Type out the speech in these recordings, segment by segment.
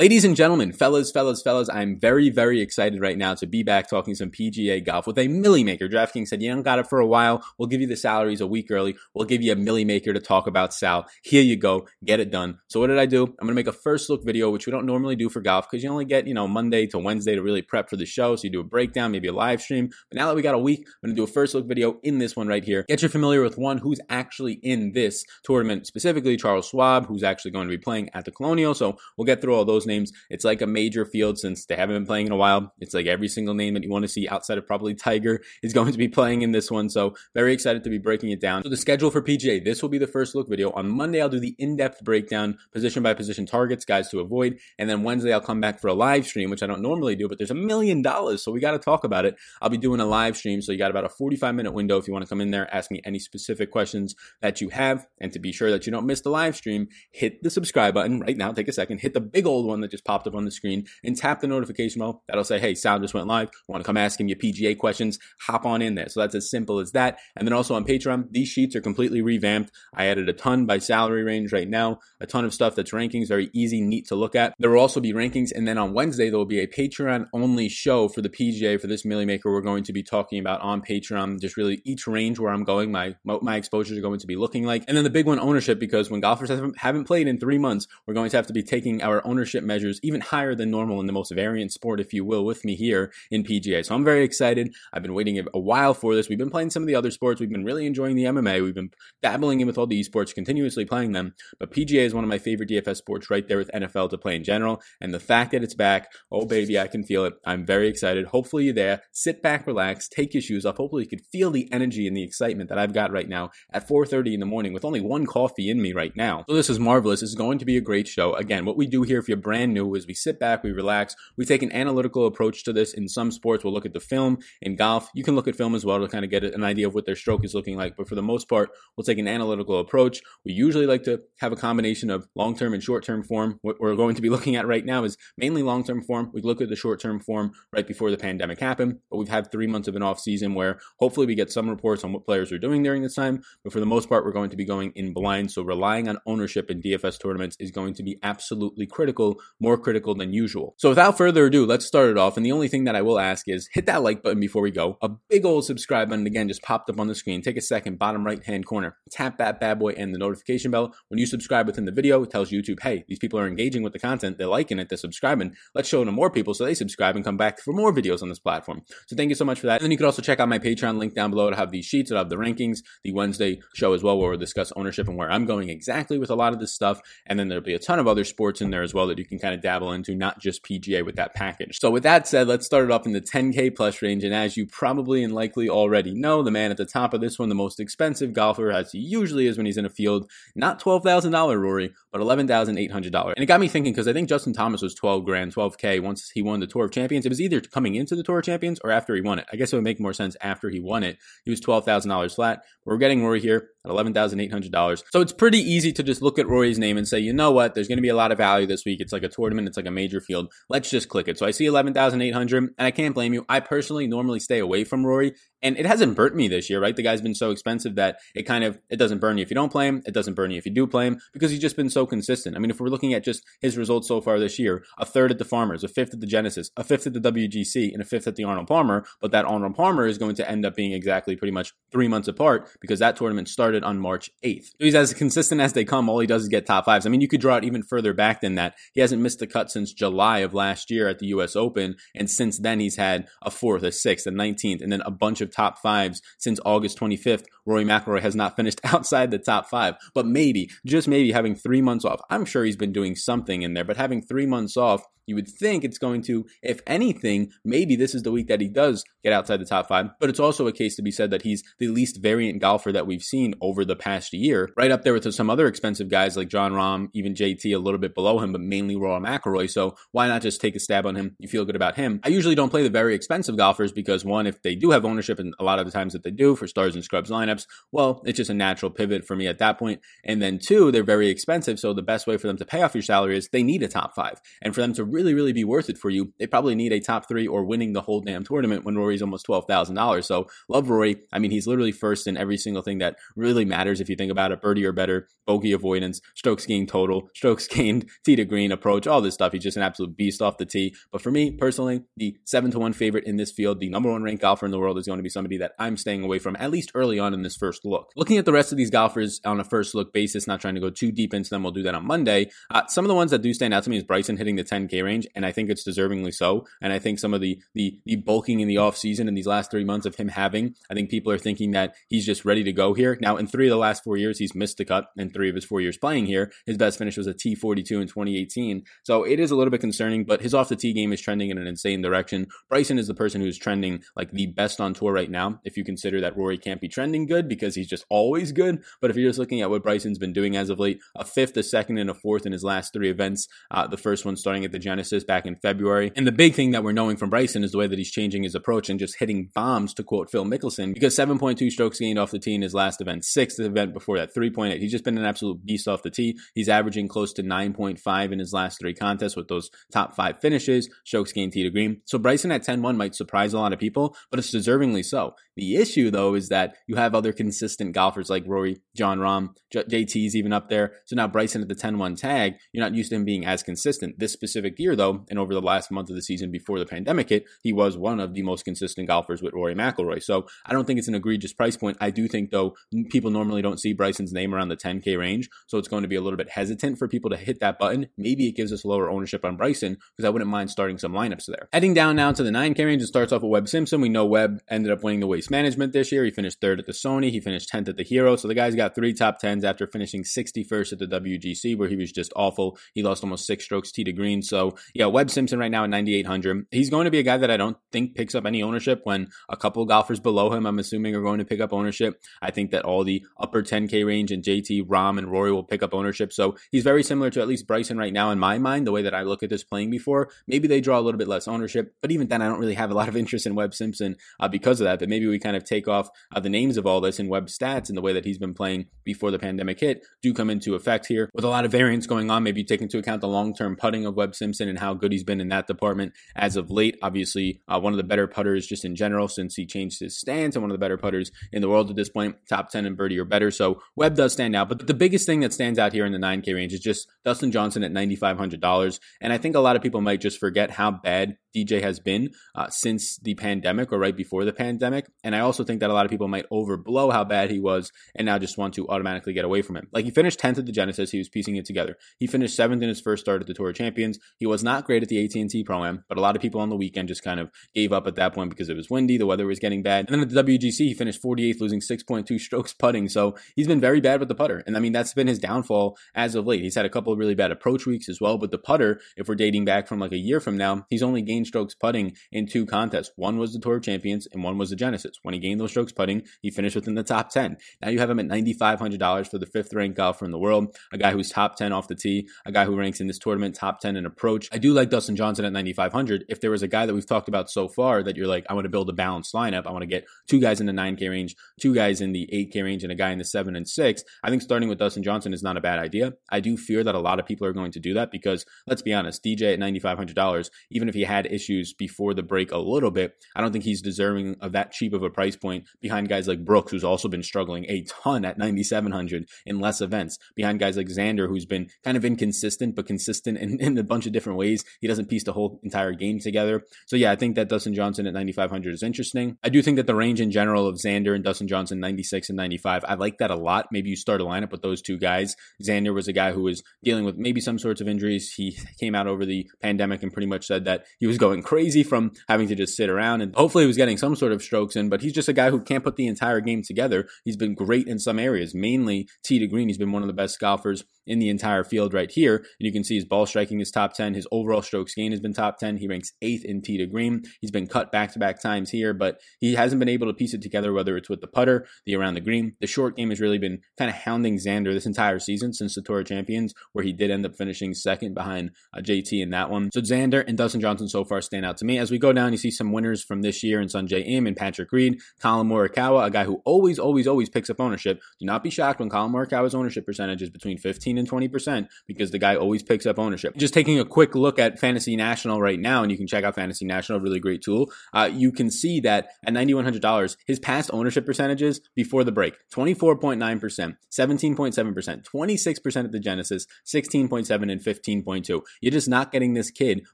Ladies and gentlemen, fellas, fellas, fellas, I'm very, very excited right now to be back talking some PGA golf with a Milly Maker. DraftKings said, you don't got it for a while. We'll give you the salaries a week early. We'll give you a Milly Maker to talk about Sal. Here you go. Get it done. So what did I do? I'm going to make a first look video, which we don't normally do for golf because you only get, you know, Monday to Wednesday to really prep for the show. So you do a breakdown, maybe a live stream. But now that we got a week, I'm going to do a first look video in this one right here. Get you familiar with one who's actually in this tournament, specifically Charles Schwab, who's actually going to be playing at the Colonial. So we'll get through all those names. It's like a major field since they haven't been playing in a while. It's like every single name that you want to see outside of probably Tiger is going to be playing in this one. So very excited to be breaking it down. So the schedule for PGA, this will be the first look video. On Monday, I'll do the in-depth breakdown, position by position targets, guys to avoid. And then Wednesday, I'll come back for a live stream, which I don't normally do, but there's a million dollars. So we got to talk about it. I'll be doing a live stream. So you got about a 45 minute window if you want to come in there, ask me any specific questions that you have. And to be sure that you don't miss the live stream, hit the subscribe button right now. Take a second, hit the big old one that just popped up on the screen and tap the notification bell. That'll say, hey, Sal just went live. Want to come ask him your PGA questions? Hop on in there. So that's as simple as that. And then also on Patreon, these sheets are completely revamped. I added a ton by salary range right now, a ton of stuff that's rankings, very easy, neat to look at. There will also be rankings. And then on Wednesday, there will be a Patreon only show for the PGA for this Milly Maker. We're going to be talking about on Patreon, just really each range where I'm going, my, my exposures are going to be looking like. And then the big one, ownership, because when golfers haven't played in three months, we're going to have to be taking our ownership measures even higher than normal in the most variant sport, if you will, with me here in PGA. So I'm very excited. I've been waiting a while for this. We've been playing some of the other sports. We've been really enjoying the MMA. We've been dabbling in with all the esports, continuously playing them. But PGA is one of my favorite DFS sports right there with NFL to play in general. And the fact that it's back, oh baby, I can feel it. I'm very excited. Hopefully you're there. Sit back, relax, take your shoes off. Hopefully you can feel the energy and the excitement that I've got right now at 4:30 in the morning with only one coffee in me right now. So this is marvelous. Is going to be a great show. Again, what we do here if you're brand new is we sit back, we relax, we take an analytical approach to this. In some sports, we'll look at the film. In golf, you can look at film as well to kind of get an idea of what their stroke is looking like. But for the most part, we'll take an analytical approach. We usually like to have a combination of long term and short term form. What we're going to be looking at right now is mainly long term form. We look at the short term form right before the pandemic happened, but we've had three months of an off season where hopefully we get some reports on what players are doing during this time. But for the most part, we're going to be going in blind. So relying on ownership in DFS tournaments is going to be absolutely critical, more critical than usual. So without further ado, let's start it off. And the only thing that I will ask is hit that like button before we go. A big old subscribe button again just popped up on the screen. Take a second, bottom right hand corner, tap that bad boy and the notification bell. When you subscribe within the video, it tells YouTube, hey, these people are engaging with the content, they're liking it, they're subscribing. Let's show it to more people so they subscribe and come back for more videos on this platform. So thank you so much for that. And then you can also check out my Patreon link down below to have these sheets, to have the rankings, the Wednesday show as well, where we'll discuss ownership and where I'm going exactly with a lot of this stuff. And then there'll be a ton of other sports in there as well that you can kind of dabble into, not just PGA with that package. So with that said, let's start it off in the 10K plus range. And as you probably and likely already know, the man at the top of this one, the most expensive golfer, as he usually is when he's in a field, not $12,000 Rory, but $11,800. And it got me thinking because I think Justin Thomas was 12 grand, 12K once he won the Tour of Champions. It was either coming into the Tour of Champions or after he won it. I guess it would make more sense after he won it. He was $12,000 flat. We're getting Rory here at $11,800. So it's pretty easy to just look at Rory's name and say, you know what, there's going to be a lot of value this week. It's like a tournament, it's like a major field. Let's just click it. So I see 11,800 and I can't blame you. I personally normally stay away from Rory and it hasn't burnt me this year, right? The guy's been so expensive that it kind of it doesn't burn you if you don't play him. It doesn't burn you if you do play him because he's just been so consistent. I mean, if we're looking at just his results so far this year, a third at the Farmers, a fifth at the Genesis, a fifth at the WGC, and a fifth at the Arnold Palmer. But that Arnold Palmer is going to end up being exactly pretty much three months apart because that tournament started on March 8th. So he's as consistent as they come. All he does is get top fives. I mean, you could draw it even further back than that. He hasn't missed a cut since July of last year at the U.S. Open, and since then he's had a fourth, a sixth, a 19th, and then a bunch of top fives since August 25th. Rory McIlroy has not finished outside the top five, but maybe, just maybe, having three months off. I'm sure he's been doing something in there, but having three months off you would think it's going to, if anything, maybe this is the week that he does get outside the top five. But it's also a case to be said that he's the least variant golfer that we've seen over the past year, right up there with some other expensive guys like Jon Rahm, even JT a little bit below him, but mainly Rory McIlroy. So why not just take a stab on him? You feel good about him. I usually don't play the very expensive golfers because one, if they do have ownership, and a lot of the times that they do for stars and scrubs lineups, well, it's just a natural pivot for me at that point. And then two, they're very expensive. So the best way for them to pay off your salary is they need a top five. And for them to really really, really be worth it for you, they probably need a top three or winning the whole damn tournament when Rory's almost $12,000. So love Rory. I mean, he's literally first in every single thing that really matters if you think about it birdie or better, bogey avoidance, strokes gained total, strokes gained, tee to green approach, all this stuff. He's just an absolute beast off the tee. But for me personally, the seven to one favorite in this field, the number one ranked golfer in the world is going to be somebody that I'm staying away from at least early on in this first look. Looking at the rest of these golfers on a first look basis, not trying to go too deep into them, we'll do that on Monday. Uh, some of the ones that do stand out to me is Bryson hitting the 10K range, and I think it's deservingly so. And I think some of the the, the bulking in the offseason in these last three months of him having, I think people are thinking that he's just ready to go here. Now, in three of the last four years, he's missed the cut. In three of his four years playing here, his best finish was a T42 in 2018. So it is a little bit concerning, but his off the tee game is trending in an insane direction. Bryson is the person who's trending like the best on tour right now. If you consider that Rory can't be trending good because he's just always good, but if you're just looking at what Bryson's been doing as of late, a fifth, a second, and a fourth in his last three events. Uh, the first one starting at the Genesis back in February. And the big thing that we're knowing from Bryson is the way that he's changing his approach and just hitting bombs, to quote Phil Mickelson, because 7.2 strokes gained off the tee in his last event, sixth event before that, 3.8. He's just been an absolute beast off the tee. He's averaging close to 9.5 in his last three contests with those top five finishes, strokes gained tee to green. So Bryson at 10 1 might surprise a lot of people, but it's deservingly so. The issue, though, is that you have other consistent golfers like Rory, Jon Rahm, J- JT's even up there. So now Bryson at the 10 1 tag, you're not used to him being as consistent. This specific year, though, and over the last month of the season before the pandemic hit, he was one of the most consistent golfers with Rory McIlroy. So I don't think it's an egregious price point. I do think, though, people normally don't see Bryson's name around the 10K range. So it's going to be a little bit hesitant for people to hit that button. Maybe it gives us lower ownership on Bryson because I wouldn't mind starting some lineups there. Heading down now to the 9K range, it starts off with Webb Simpson. We know Webb ended up winning the Waste Management this year. He finished third at the Sony. He finished 10th at the Hero. So the guy's got three top 10s after finishing 61st at the WGC, where he was just awful. He lost almost six strokes tee to green. So yeah, Webb Simpson right now at 9,800. He's going to be a guy that I don't think picks up any ownership when a couple golfers below him, I'm assuming, are going to pick up ownership. I think that all the upper 10K range and JT, Rahm, and Rory will pick up ownership. So he's very similar to at least Bryson right now in my mind, the way that I look at this playing before. Maybe they draw a little bit less ownership, but even then, I don't really have a lot of interest in Webb Simpson uh, because of that. But maybe we kind of take off uh, the names of all this in Webb stats and the way that he's been playing before the pandemic hit do come into effect here. With a lot of variance going on, maybe take into account the long term putting of Webb Simpson and how good he's been in that department as of late. Obviously, uh, one of the better putters just in general since he changed his stance and one of the better putters in the world at this point, top 10 in birdie or better. So Webb does stand out. But the biggest thing that stands out here in the 9K range is just Dustin Johnson at $9,500. And I think a lot of people might just forget how bad DJ has been uh, since the pandemic or right before the pandemic. And I also think that a lot of people might overblow how bad he was and now just want to automatically get away from him. Like he finished 10th at the Genesis, he was piecing it together. He finished 7th in his first start at the Tour of Champions. He was not great at the AT&T Pro-Am, but a lot of people on the weekend just kind of gave up at that point because it was windy, the weather was getting bad. And then at the WGC, he finished 48th, losing 6.2 strokes putting. So he's been very bad with the putter. And I mean, that's been his downfall as of late. He's had a couple of really bad approach weeks as well, but the putter, if we're dating back from like a year from now, he's only gained strokes putting in two contests. One was the Tour of Champions and one was the Genesis. When he gained those strokes putting, he finished within the top 10. Now you have him at $9,500 for the fifth ranked golfer in the world, a guy who's top 10 off the tee, a guy who ranks in this tournament top 10 in approach. I do like Dustin Johnson at 9,500. If there was a guy that we've talked about so far that you're like, I want to build a balanced lineup, I want to get two guys in the 9K range, two guys in the 8K range, and a guy in the 7 and 6, I think starting with Dustin Johnson is not a bad idea. I do fear that a lot of people are going to do that because let's be honest, DJ at $9,500, even if he had issues before the break a little bit, I don't think he's deserving of that cheap of a price point behind guys like Brooks, who's also been struggling a ton at 9,700 in less events, behind guys like Xander, who's been kind of inconsistent, but consistent in, in a bunch of different ways. He doesn't piece the whole entire game together. So yeah, I think that Dustin Johnson at 9,500 is interesting. I do think that the range in general of Xander and Dustin Johnson, 96 and 95, I like that a lot. Maybe you start a lineup with those two guys. Xander was a guy who was dealing with maybe some sorts of injuries. He came out over the pandemic and pretty much said that he was going crazy from having to just sit around and hopefully he was getting some sort of strokes in, but he's just a guy who can't put the entire game together. He's been great in some areas, mainly tee to green. He's been one of the best golfers in the entire field right here. And you can see his ball striking is top 10. His overall strokes gain has been top 10. He ranks eighth in tee to green. He's been cut back to back times here, but he hasn't been able to piece it together, whether it's with the putter, the around the green. The short game has really been kind of hounding Xander this entire season since the Tour Champions, where he did end up finishing second behind uh, JT in that one. So Xander and Dustin Johnson so far stand out to me. As we go down, you see some winners from this year in Sungjae Im and Patrick Reed, Collin Morikawa, a guy who always, always, always picks up ownership. Do not be shocked when Collin Morikawa's ownership percentage is between 15 and 20% because the guy always picks up ownership. Just taking a quick look at Fantasy National right now, and you can check out Fantasy National, really great tool. Uh, you can see that at $9,100, his past ownership percentages before the break 24.9%, 17.7%, 26% at the Genesis, 16.7 and 15.2. You're just not getting this kid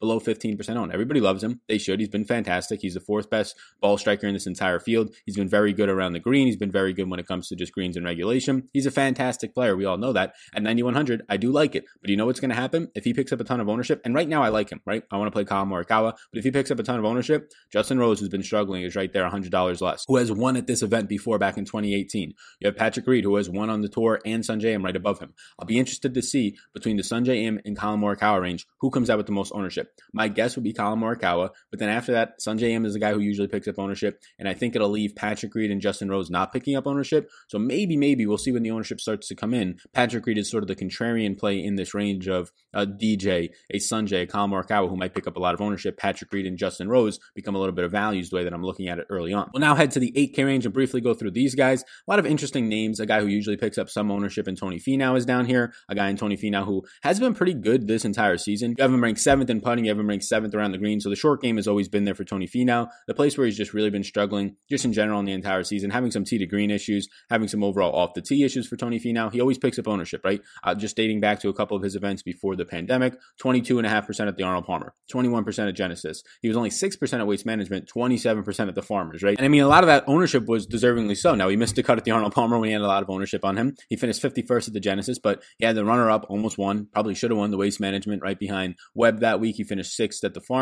below 15% on. Everybody loves him. They should. He's been fantastic. He's the fourth best ball striker in this entire field. He's been very good around the green. He's been very good when it comes to just greens and regulation. He's a fantastic player. We all know that. At 9,100, I do like it. But you know what's going to happen? If he picks up a ton of ownership, and right now I like him, right? I want to play Collin Morikawa, but if he picks up a ton of ownership, Justin Rose, who's been struggling, is right there $100 less, who has won at this event before back in 2018. You have Patrick Reed, who has won on the tour, and Sungjae Im right above him. I'll be interested to see between the Sungjae Im and Collin Morikawa range who comes out with the most ownership. My guess would be Collin Morikawa, but then after that, Sungjae Im is the guy who usually picks up ownership, and I think it'll leave Patrick Reed and Justin Rose not picking up ownership. So maybe, maybe we'll see when the ownership starts to come in. Patrick Reed is sort of the contrarian play in this range of a DJ, a Sungjae, a Collin Morikawa, who might pick up a lot of ownership. Patrick Reed and Justin Rose become a little bit of values the way that I'm looking at it early on. We'll now head to the 8K range and briefly go through these guys. A lot of interesting names. A guy who usually picks up some ownership in Tony Finau is down here. A guy in Tony Finau who has been pretty good this entire season. You have him ranked seventh in putting, you have him ranked seventh around the green. So the short game has always been there for Tony Finau. The place where he's just really been struggling, just in general in the entire season, having some tee to green issues, having some overall off the tee issues for Tony Finau. He always picks up ownership, right? Uh, just dating back to a couple of his events before the pandemic, 22.5% at the Arnold Palmer, 21% at Genesis. He was only 6% at Waste Management, 27% at the Farmers, right? And I mean, a lot of that ownership was deservingly so. Now, he missed a cut at the Arnold Palmer when he had a lot of ownership on him. He finished 51st at the Genesis, but he had the runner up, almost won, probably should have won the Waste Management right behind Webb that week. He finished sixth at the Farmers,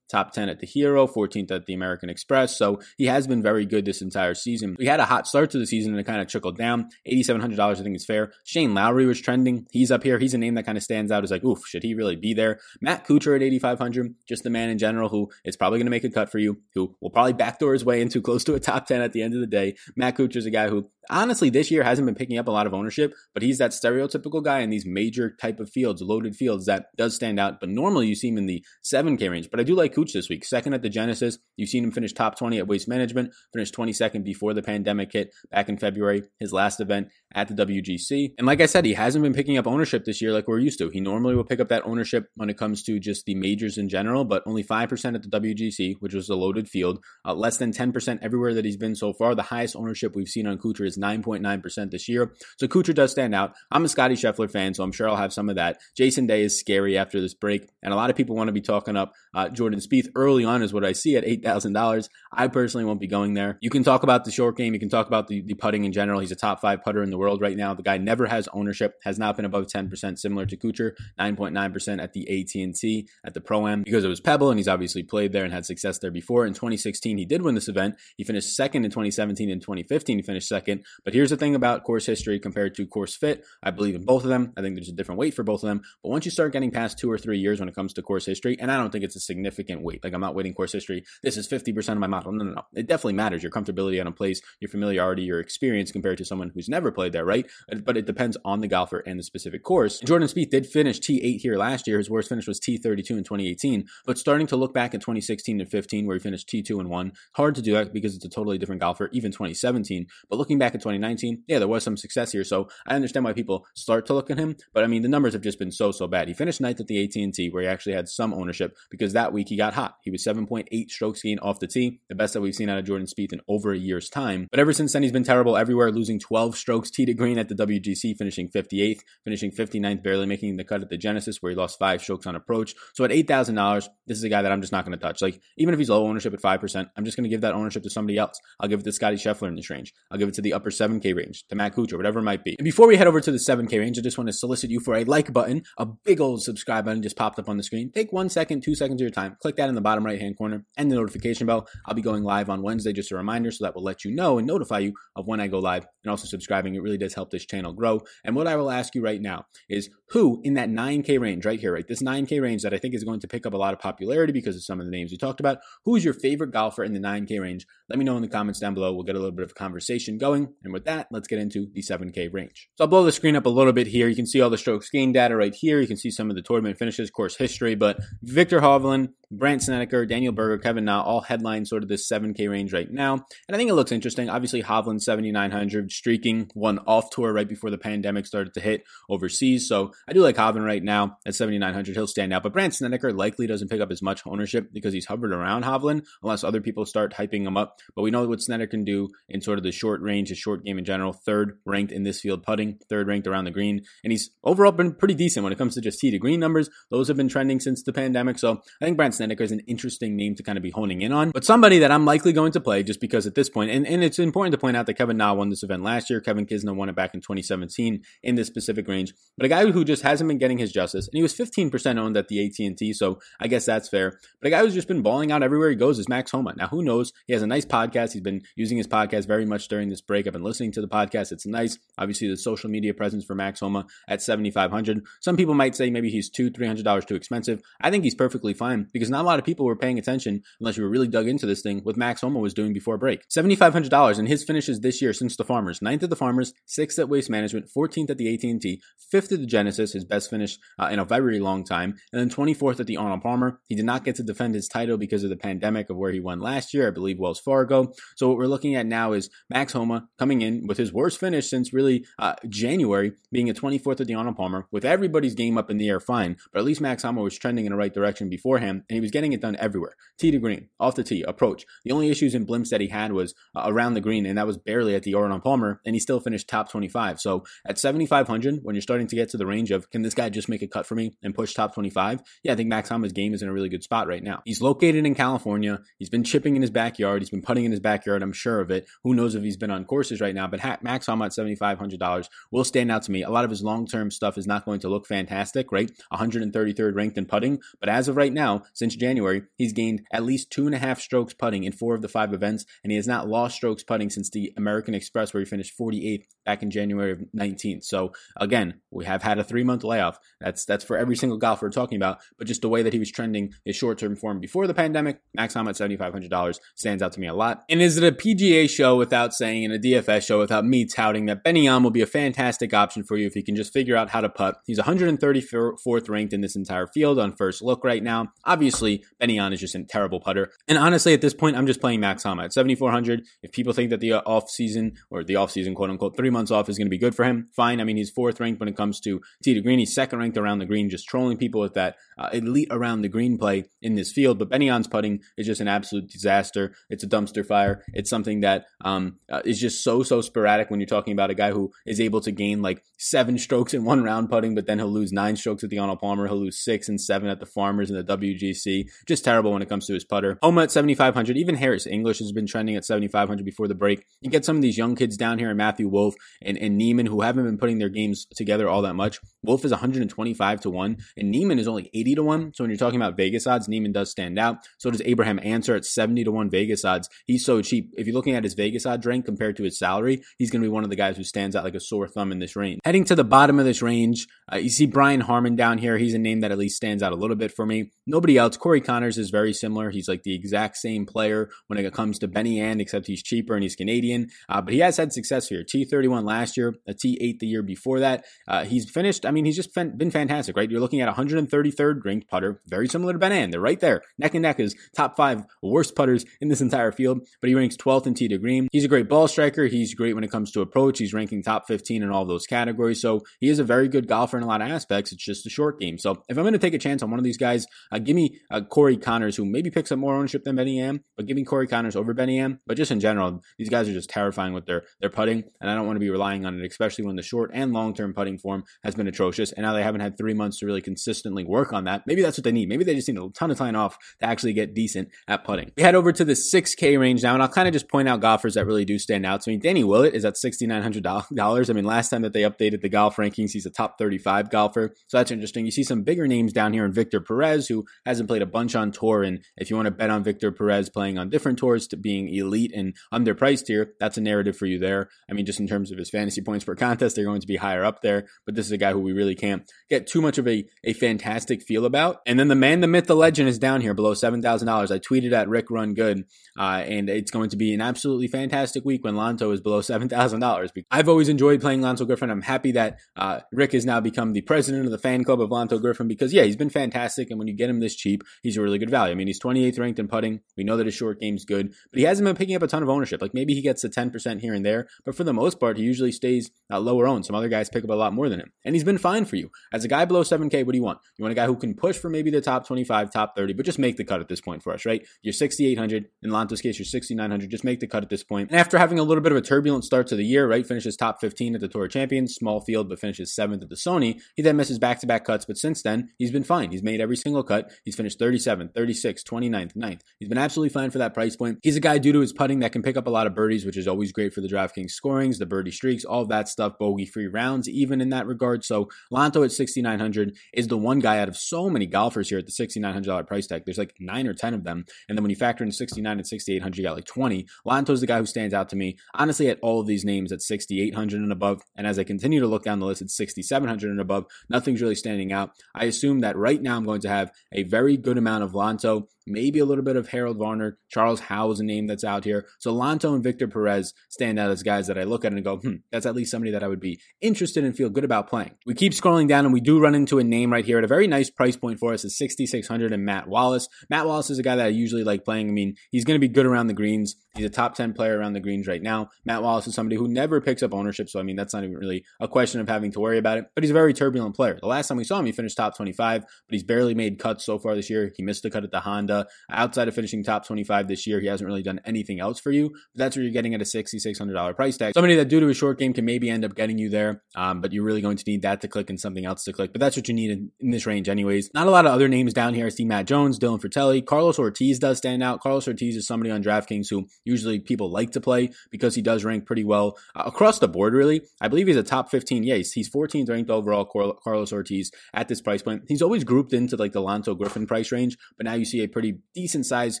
top 10 at the Hero, 14th at the American Express. So he has been very good this entire season. He had a hot start to the season and it kind of trickled down. $8,700, I think is fair. Shane Lowry was trending. He's up here. He's a name that kind of stands out as like, oof, should he really be there? Matt Kuchar at 8,500, just the man in general who is probably going to make a cut for you, who will probably backdoor his way into close to a top 10 at the end of the day. Matt Kuchar is a guy who honestly this year hasn't been picking up a lot of ownership, but he's that stereotypical guy in these major type of fields, loaded fields that does stand out. But normally you see him in the 7K range. But I do like Cooch this week. Second at the Genesis. You've seen him finish top 20 at Waste Management, finished 22nd before the pandemic hit back in February, his last event at the WGC. And like I said, he hasn't been picking up ownership this year like we're used to. He normally will pick up that ownership when it comes to just the majors in general, but only 5% at the WGC, which was a loaded field, uh, less than 10% everywhere that he's been so far. The highest ownership we've seen on Kuchar is 9.9% this year. So Kuchar does stand out. I'm a Scotty Scheffler fan, so I'm sure I'll have some of that. Jason Day is scary after this break, and a lot of people want to be talking up uh, Jordan Spieth early on is what I see at $8,000. I personally won't be going there. You can talk about the short game. You can talk about the, the putting in general. He's a top five putter in the world right now. The guy never has ownership, has not been above 10%, similar to Kuchar, 9.9% at the AT&T at the Pro-Am because it was Pebble and he's obviously played there and had success there before. In 2016, he did win this event. He finished second in 2017 and 2015. He finished second. But here's the thing about course history compared to course fit. I believe in both of them. I think there's a different weight for both of them. But once you start getting past two or three years when it comes to course history, and I don't think it's a significant weight. Like I'm not weighting course history. This is 50% of my model. No, no, no. It definitely matters. Your comfortability on a place, your familiarity, your experience compared to someone who's never played there, right? But it depends on the golfer and the specific course. Jordan Spieth did finish T8 here last year. His worst finish was T32 in 2018. But starting to look back at 2016 and 15, where he finished T2 and 1, hard to do that because it's a totally different golfer, even 2017. But looking back at 2019, yeah, there was some success here. So I understand why people start to look at him. But I mean, the numbers have just been so, so bad. He finished ninth at the AT&T, where he actually had some ownership because that week he got hot. He was 7.8 strokes gained off the tee, the best that we've seen out of Jordan Spieth in over a year's time. But ever since then, he's been terrible everywhere, losing 12 strokes tee to green at the WGC, finishing 58th, finishing 59th, barely making the cut at the Genesis, where he lost five strokes on approach. So at $8,000, this is a guy that I'm just not going to touch. Like, even if he's low ownership at 5%, I'm just going to give that ownership to somebody else. I'll give it to Scotty Scheffler in this range. I'll give it to the upper 7K range, to Matt Kuchar, whatever it might be. And before we head over to the 7K range, I just want to solicit you for a like button. A big old subscribe button just popped up on the screen. Take one second, two seconds of your time. Click that in the bottom right hand corner and the notification bell. I'll be going live on Wednesday, just a reminder, so that will let you know and notify you of when I go live. And also subscribing, it really does help this channel grow. And what I will ask you right now is who in that 9K range right here, right? This 9K range that I think is going to pick up a lot of popularity because of some of the names we talked about. Who is your favorite golfer in the 9K range? Let me know in the comments down below. We'll get a little bit of a conversation going. And with that, let's get into the 7K range. So I'll blow the screen up a little bit here. You can see all the strokes gained data right here. You can see some of the tournament finishes, course history. But Viktor Hovland, Brandt Snedeker, Daniel Berger, Kevin Na all headline sort of this 7K range right now. And I think it looks interesting. Obviously, Hovland 7,900 streaking one off tour right before the pandemic started to hit overseas. So I do like Hovland right now at 7,900. He'll stand out. But Brandt Snedeker likely doesn't pick up as much ownership because he's hovered around Hovland unless other people start hyping him up. But we know what Snedeker can do in sort of the short range, short game in general. Third ranked in this field putting, third ranked around the green. And he's overall been pretty decent when it comes to just tee to green numbers. Those have been trending since the pandemic. So I think Brandt Snedeker is an interesting name to kind of be honing in on. But somebody that I'm likely going to play just because at this point, and, and it's important to point out that Kevin Na won this event last year. Kevin Kisner won it back in 2017 in this specific range. But a guy who just hasn't been getting his justice, and he was 15% owned at the AT&T, so I guess that's fair. But a guy who's just been balling out everywhere he goes is Max Homa. Now, who knows? He has a nice podcast. He's been using his podcast very much during this break. I've been listening to the podcast. It's nice. Obviously, the social media presence for Max Homa at 7,500. Some people might say maybe he's two, $300 too expensive. I think he's perfectly fine because not a lot of people were paying attention unless you were really dug into this thing what Max Homa was doing before break. $7,500 in his finishes this year since the Farmers. Ninth at the Farmers, sixth at Waste Management, 14th at the AT&T, fifth at the Genesis, his best finish uh, in a very long time, and then 24th at the Arnold Palmer. He did not get to defend his title because of the pandemic of where he won last year, I believe Wells Fargo. So what we're looking at now is Max Homa coming in with his worst finish since really uh, January, being a 24th at the Arnold Palmer, with everybody's game up in the air fine, but at least Max Homa was trending in the right direction beforehand, and he was getting it done everywhere. Tee to green, off the tee, approach. The only issues in Blimps that he had was uh, around the green, and that was barely at the Arnold Palmer, and he still finished top 25. So at 7,500, when you're starting to get to the range of, can this guy just make a cut for me and push top 25? Yeah, I think Max Homa's game is in a really good spot right now. He's located in California. He's been chipping in his backyard. He's been putting in his backyard. I'm sure of it. Who knows if he's been on right now, but Max Homa at $7,500 will stand out to me. A lot of his long term stuff is not going to look fantastic, right? 133rd ranked in putting, but as of right now, since January, he's gained at least two and a half strokes putting in four of the five events, and he has not lost strokes putting since the American Express, where he finished 48th back in January of 19th. So again, we have had a three month layoff. That's that's for every single golfer we're talking about, but just the way that he was trending his short term form before the pandemic, Max Homa at $7,500 stands out to me a lot. And is it a PGA show without saying, and a show without me touting that Ben An will be a fantastic option for you if you can just figure out how to putt? He's 134th ranked in this entire field on first look right now. Obviously, Ben An is just a terrible putter. And honestly, at this point, I'm just playing Max Homa at 7,400. If people think that the off season or the off season, quote unquote, three months off is going to be good for him, fine. I mean, he's fourth ranked when it comes to tee to green. He's second ranked around the green, just trolling people with that uh, elite around the green play in this field. But Ben An's putting is just an absolute disaster. It's a dumpster fire. It's something that um, uh, is just so, so so sporadic when you're talking about a guy who is able to gain like seven strokes in one round putting, but then he'll lose nine strokes at the Arnold Palmer. He'll lose six and seven at the Farmers and the WGC. Just terrible when it comes to his putter. Homa at 7,500. Even Harris English has been trending at 7,500 before the break. You get some of these young kids down here, and Matthew Wolff and, and Niemann, who haven't been putting their games together all that much. Wolff is 125 to 1, and Niemann is only 80 to 1. So when you're talking about Vegas odds, Niemann does stand out. So does Abraham Ancer at 70 to 1 Vegas odds. He's so cheap. If you're looking at his Vegas odds rank compared to his salary, he's going to be one of the guys who stands out like a sore thumb in this range. Heading to the bottom of this range, uh, you see Brian Harman down here. He's a name that at least stands out a little bit for me. Nobody else. Corey Conners is very similar. He's like the exact same player when it comes to Benny An, except he's cheaper and he's Canadian. Uh, but he has had success here. T31 last year, a T8 the year before that. Uh, he's finished. I mean, he's just been fantastic, right? You're looking at 133rd ranked putter, very similar to Ben An. They're right there, neck and neck as top five worst putters in this entire field. But he ranks 12th in tee to green. He's a great ball striker. He's great when it comes to approach. He's ranking top 15 in all those categories. So he is a very good golfer in a lot of aspects. It's just a short game. So if I'm going to take a chance on one of these guys, uh, give me uh, Corey Conners, who maybe picks up more ownership than Benny An, but give me Corey Conners over Benny An. But just in general, these guys are just terrifying with their their putting, and I don't want to be relying on it, especially when the short and long term putting form has been atrocious. And now they haven't had three months to really consistently work on that. Maybe that's what they need. Maybe they just need a ton of time off to actually get decent at putting. We head over to the 6K range now, and I'll kind of just point out golfers that really do stand out to me. Danny Willett is at $6,900. I mean, last time that they updated the golf rankings, he's a top 35 golfer. So that's interesting. You see some bigger names down here in Victor Perez, who hasn't played a bunch on tour. And if you want to bet on Victor Perez playing on different tours to being elite and underpriced here, that's a narrative for you there. I mean, just in terms of his fantasy points per contest, they're going to be higher up there. But this is a guy who we really can't get too much of a, a fantastic feel about. And then the man, the myth, the legend is down here below $7,000. I tweeted at Rick Run Good, uh, and it's going to be an absolutely fantastic week when Lanto is below $7,000. I've always enjoyed playing Lanto Griffin. I'm happy that uh, Rick has now become the president of the fan club of Lanto Griffin because, yeah, he's been fantastic. And when you get him this cheap, he's a really good value. I mean, he's 28th ranked in putting. We know that his short game's good, but he hasn't been picking up a ton of ownership. Like maybe he gets a 10% here and there, but for the most part, he usually stays uh, lower owned. Some other guys pick up a lot more than him, and he's been fine for you. As a guy below 7K, what do you want? You want a guy who can push for maybe the top 25, top 30, but just make the cut at this point for us, right? You're 6,800. In Lanto's case, you're 6,900. Just make the cut at this point. And after having a little bit of a turbulent start to the year, right? Finishes top 15 at the Tour Champions, small field, but finishes seventh at the Sony. He then misses back to back cuts, but since then, he's been fine. He's made every single cut. He's finished 37th, 36th, 29th, 9th. He's been absolutely fine for that price point. He's a guy due to his putting that can pick up a lot of birdies, which is always great for the DraftKings scorings, the birdie streaks, all that stuff, bogey free rounds, even in that regard. So Lanto at 6,900 is the one guy out of so many golfers here at the $6,900 price tag. There's like nine or 10 of them. And then when you factor in 69 and 6,800, you got like 20. Lanto's the guy who stands out to me, honestly, at all of these names at 6,800 and above. And as I continue to look down the list at 6,700 and above, nothing's really standing out. I assume that right now I'm going to have a very good amount of Lanto, maybe a little bit of Harold Varner. Charles Howell is a name that's out here. So Lanto and Victor Perez stand out as guys that I look at and go, hmm, that's at least somebody that I would be interested and feel good about playing. We keep scrolling down and we do run into a name right here at a very nice price point for us at 6,600 and Matt Wallace. Matt Wallace is a guy that I usually like playing. I mean, he's going to be good around the greens. He's a top 10 player around the greens right now. Matt Wallace is somebody who never picks up ownership. So, I mean, that's not even really a question of having to worry about it, but he's a very turbulent player. The last time we saw him, he finished top 25, but he's barely made cuts so far this year. He missed the cut at the Honda. Outside of finishing top 25 this year, he hasn't really done anything else for you. But that's where you're getting at a $6,600 price tag. Somebody that due to a short game can maybe end up getting you there, um, but you're really going to need that to click and something else to click. But that's what you need in, in this range anyways. Not a lot of other names down here. I see Matt Jones, Dylan Frittelli, Carlos Ortiz does stand out. Carlos Ortiz is somebody on DraftKings who usually people like to play because he does rank pretty well uh, across the board, really. I believe he's a top 15. Yeah, he's, he's 14th ranked overall, Carlos Ortiz at this price point. He's always grouped into like the Lanto Griffin price range, but now you see a pretty decent size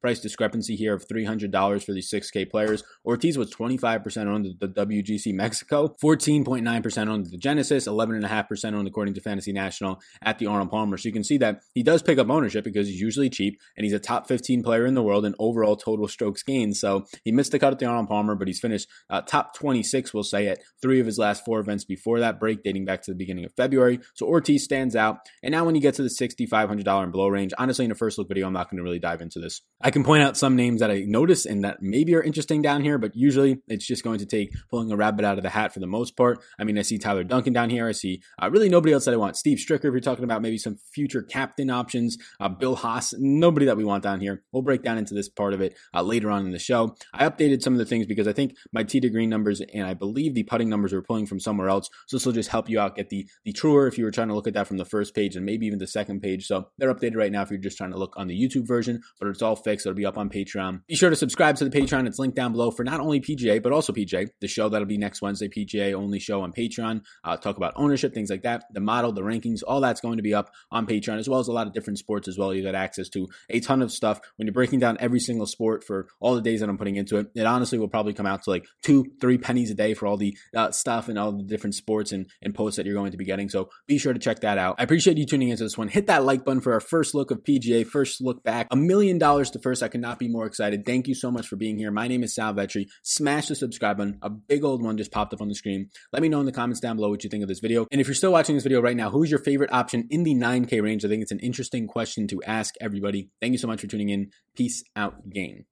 price discrepancy here of $300 for these 6K players. Ortiz was 25% on the, the WGC Mexico, 14.9% on the Genesis, 11.5% on according to Fantasy National at the Arnold Palmer. So you can see that he does pick up ownership because he's usually cheap and he's a top 15 player in the world in overall total strokes gained. So he missed the cut at the Arnold Palmer, but he's finished uh, top 26, we'll say, at three of his last four events before that break, dating back to the beginning of February. So Ortiz stands out. And now when you get to the $6,500 and below range, honestly, in a first look video, I'm not going to really dive into this. I can point out some names that I noticed and that maybe are interesting down here, but usually it's just going to take pulling a rabbit out of the hat for the most part. I mean, I see Tyler Duncan down here. I see uh, really nobody else that I want. Steve Stricker, if you're talking about maybe some future captain options, uh, Bill Haas, nobody that we want down here. We'll break down into this part of it uh, later on in the show. I updated some of the things because I think my tee to green numbers and I believe the putting numbers are pulling from somewhere else. So this will just help you out get the the truer if you were trying to look at that from the first page and maybe even the second page. So they're updated right now if you're just trying to look on the YouTube version, but it's all fixed. It'll be up on Patreon. Be sure to subscribe to the Patreon. It's linked down below for not only PGA but also PJ, the show that'll be next Wednesday, PGA only show on Patreon. Uh, talk about ownership, things like that, the model, the rankings, all that's going to be up on Patreon as well as a lot of different sports as well. You got access to a ton of stuff when you're breaking down every single sport for all the days that I'm putting into it. It honestly will probably come out to like two, three pennies a day for all the uh, stuff and all the different sports and, and posts that you're going to be getting. So be sure to check that out. I appreciate you tuning into this one. Hit that like button for our first look of PGA, first look back. A million dollars to first. I could not be more excited. Thank you so much for being here. My name is Sal Vetri. Smash the subscribe button. A big old one just popped up on the screen. Let me know in the comments down below what you think of this video. And if you're still watching this video right now, who's your favorite option in the 9K range? I think it's an interesting question to ask everybody. Thank you so much for tuning in. Peace out, game.